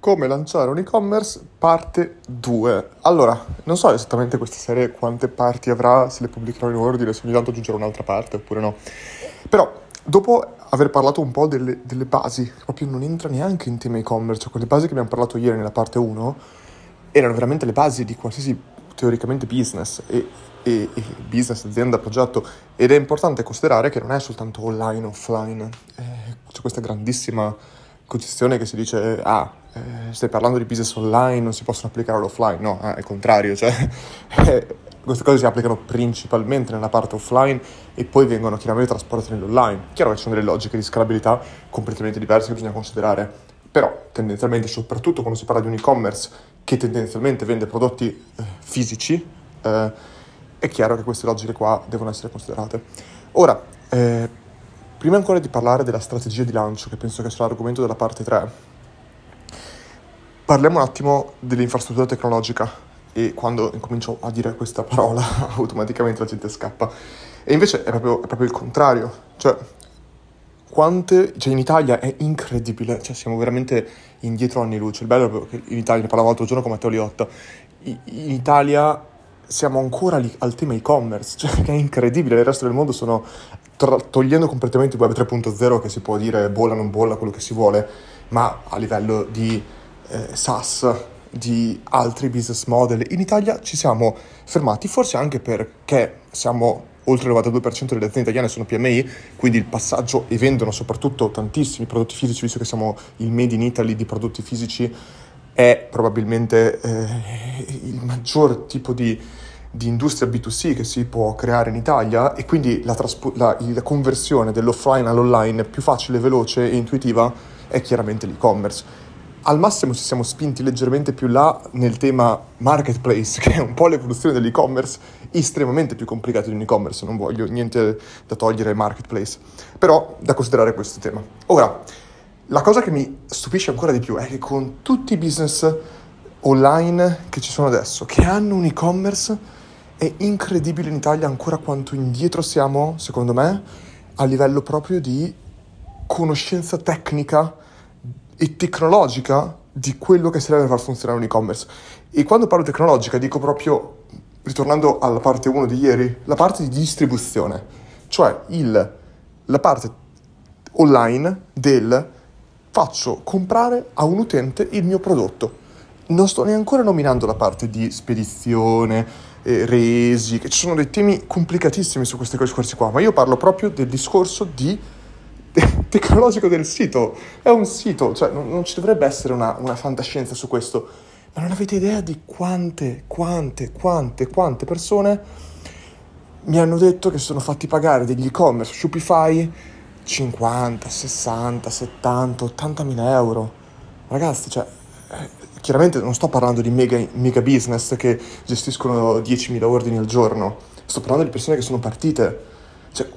Come lanciare un e-commerce, parte 2. Allora, non so esattamente questa serie quante parti avrà, se le pubblicherò in ordine, se ogni tanto aggiungerò un'altra parte oppure no. Però, dopo aver parlato un po' delle, delle basi, proprio non entra neanche in tema e-commerce, cioè quelle basi che abbiamo parlato ieri nella parte 1, erano veramente le basi di qualsiasi teoricamente business e, e, e business, azienda, progetto. Ed è importante considerare che non è soltanto online, offline, eh, c'è questa grandissima concezione che si dice, ah, eh, stai parlando di business online, non si possono applicare all'offline. No, ah, è il contrario, cioè, eh, queste cose si applicano principalmente nella parte offline e poi vengono chiaramente trasportate nell'online. Chiaro che ci sono delle logiche di scalabilità completamente diverse che bisogna considerare, però tendenzialmente, soprattutto quando si parla di un e-commerce che tendenzialmente vende prodotti eh, fisici, eh, è chiaro che queste logiche qua devono essere considerate. Ora, eh, prima ancora di parlare della strategia di lancio, che penso che sia l'argomento della parte 3, Parliamo un attimo dell'infrastruttura tecnologica e quando incomincio a dire questa parola automaticamente la gente scappa. E invece è proprio, è proprio il contrario, cioè quante, cioè in Italia è incredibile, cioè siamo veramente indietro anni luce. Il bello è che in Italia, ne parlavo l'altro giorno con Matteo Liotta, in Italia siamo ancora lì al tema e-commerce, cioè che è incredibile, il resto del mondo sono togliendo completamente il web 3.0 che si può dire bolla non bolla, quello che si vuole, ma a livello di eh, SaaS, di altri business model. In Italia ci siamo fermati, forse anche perché siamo oltre il 92% delle aziende italiane sono PMI, quindi il passaggio e vendono soprattutto tantissimi prodotti fisici, visto che siamo il made in Italy di prodotti fisici, è probabilmente eh, il maggior tipo di, di, industria B2C che si può creare in Italia e quindi la, traspo- la, la conversione dell'offline all'online più facile, veloce e intuitiva è chiaramente l'e-commerce al massimo ci siamo spinti leggermente più là nel tema marketplace, che è un po' l'evoluzione dell'e-commerce, estremamente più complicato di un e-commerce, non voglio niente da togliere marketplace, però da considerare questo tema. Ora, la cosa che mi stupisce ancora di più è che con tutti i business online che ci sono adesso, che hanno un e-commerce, è incredibile in Italia ancora quanto indietro siamo, secondo me, a livello proprio di conoscenza tecnica e tecnologica di quello che serve per far funzionare un e-commerce. E quando parlo tecnologica dico proprio, ritornando alla parte 1 di ieri, la parte di distribuzione, cioè il, la parte online del faccio comprare a un utente il mio prodotto. Non sto neanche nominando la parte di spedizione, eh, resi, che ci sono dei temi complicatissimi su queste cose qua, ma io parlo proprio del discorso di tecnologico del sito. È un sito, cioè non, non ci dovrebbe essere una, una, fantascienza su questo. Ma non avete idea di quante, quante, quante, quante persone mi hanno detto che sono fatti pagare degli e-commerce Shopify 50, 60, 70, 80 mila euro. Ragazzi, cioè, eh, chiaramente non sto parlando di mega, mega business che gestiscono 10.000 ordini al giorno, sto parlando di persone che sono partite. Cioè,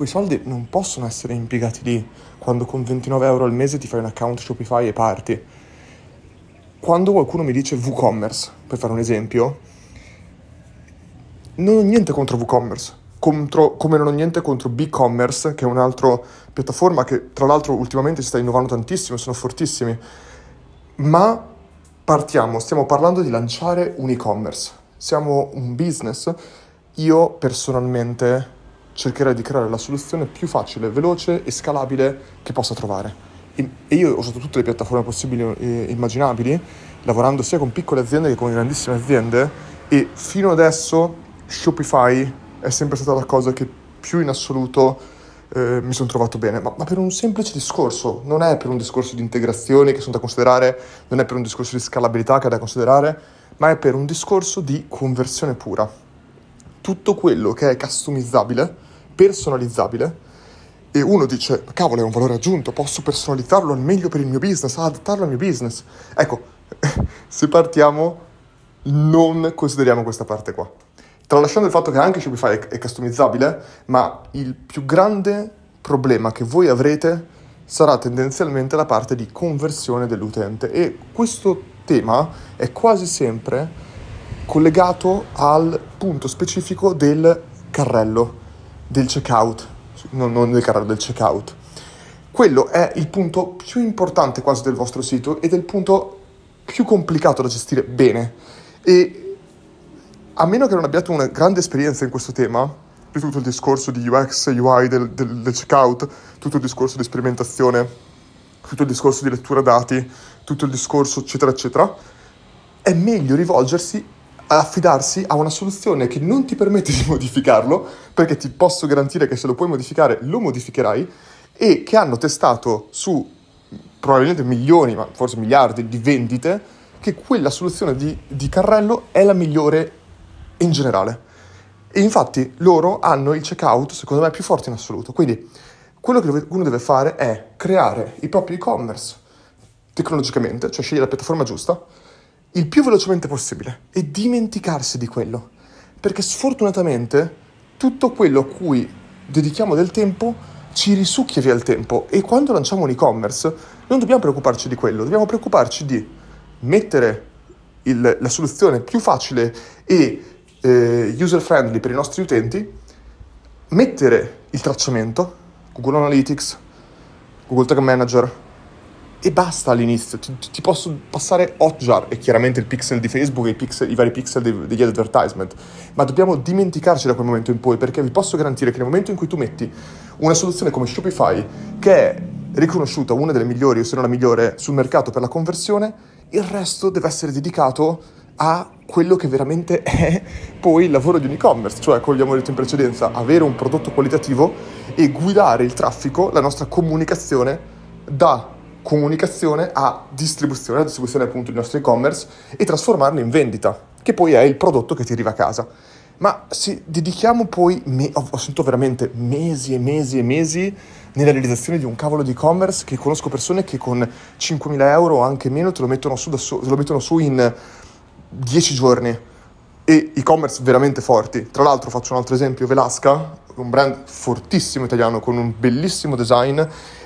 quei soldi non possono essere impiegati lì quando con 29 euro al mese ti fai un account Shopify e parti. Quando qualcuno mi dice WooCommerce, per fare un esempio, non ho niente contro WooCommerce, contro, come non ho niente contro BigCommerce, che è un'altra piattaforma che tra l'altro ultimamente si sta innovando tantissimo, sono fortissimi. Ma partiamo, stiamo parlando di lanciare un e-commerce. Siamo un business. Io personalmente cercherei di creare la soluzione più facile, veloce e scalabile che possa trovare. E io ho usato tutte le piattaforme possibili e immaginabili, lavorando sia con piccole aziende che con grandissime aziende e fino adesso Shopify è sempre stata la cosa che più in assoluto eh, mi sono trovato bene, ma, ma, per un semplice discorso, non è per un discorso di integrazione che sono da considerare, non è per un discorso di scalabilità che è da considerare, ma è per un discorso di conversione pura. Tutto quello che è customizzabile personalizzabile e uno dice, cavolo, è un valore aggiunto, posso personalizzarlo al meglio per il mio business, adattarlo al mio business. Ecco, se partiamo, non consideriamo questa parte qua. Tralasciando il fatto che anche Shopify è customizzabile, ma il più grande problema che voi avrete sarà tendenzialmente la parte di conversione dell'utente e questo tema è quasi sempre collegato al punto specifico del carrello del checkout, non, non del carrello, del checkout. Quello è il punto più importante quasi del vostro sito ed è il punto più complicato da gestire bene. E a meno che non abbiate una grande esperienza in questo tema, di tutto il discorso di UX, UI del, del, del checkout, tutto il discorso di sperimentazione, tutto il discorso di lettura dati, tutto il discorso eccetera eccetera, è meglio rivolgersi affidarsi a una soluzione che non ti permette di modificarlo, perché ti posso garantire che se lo puoi modificare lo modificherai, e che hanno testato su probabilmente milioni, ma forse miliardi di vendite, che quella soluzione di, di carrello è la migliore in generale. E infatti loro hanno il checkout, secondo me, più forte in assoluto. Quindi quello che uno deve fare è creare i propri e-commerce tecnologicamente, cioè scegliere la piattaforma giusta, il più velocemente possibile e dimenticarsi di quello. Perché sfortunatamente tutto quello a cui dedichiamo del tempo ci risucchia via il tempo e quando lanciamo un e-commerce non dobbiamo preoccuparci di quello, dobbiamo preoccuparci di mettere il, la soluzione più facile e eh, user friendly per i nostri utenti, mettere il tracciamento, Google Analytics, Google Tag Manager, e basta all'inizio, ti, ti, posso passare Hotjar e chiaramente il pixel di Facebook e i, pixel, i vari pixel dei, degli advertisement, ma dobbiamo dimenticarci da quel momento in poi perché vi posso garantire che nel momento in cui tu metti una soluzione come Shopify, che è riconosciuta una delle migliori o se non la migliore sul mercato per la conversione, il resto deve essere dedicato a quello che veramente è poi il lavoro di un e-commerce, cioè come abbiamo detto in precedenza, avere un prodotto qualitativo e guidare il traffico, la nostra comunicazione da comunicazione a distribuzione, la distribuzione appunto del nostro e-commerce e trasformarlo in vendita, che poi è il prodotto che ti arriva a casa. Ma se dedichiamo poi, me- ho sentito veramente mesi e mesi e mesi nella realizzazione di un cavolo di e-commerce che conosco persone che con 5.000 euro o anche meno te lo mettono su, so- lo mettono su in 10 giorni e e-commerce veramente forti. Tra l'altro faccio un altro esempio, Velasca, un brand fortissimo italiano con un bellissimo design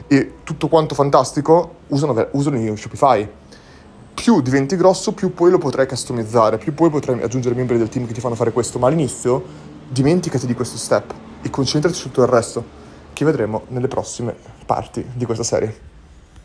e tutto quanto fantastico, usano, usano Shopify. Più diventi grosso, più poi lo potrai customizzare, più poi potrai aggiungere membri del team che ti fanno fare questo, ma all'inizio dimenticati di questo step e concentrati su tutto il resto, che vedremo nelle prossime parti di questa serie.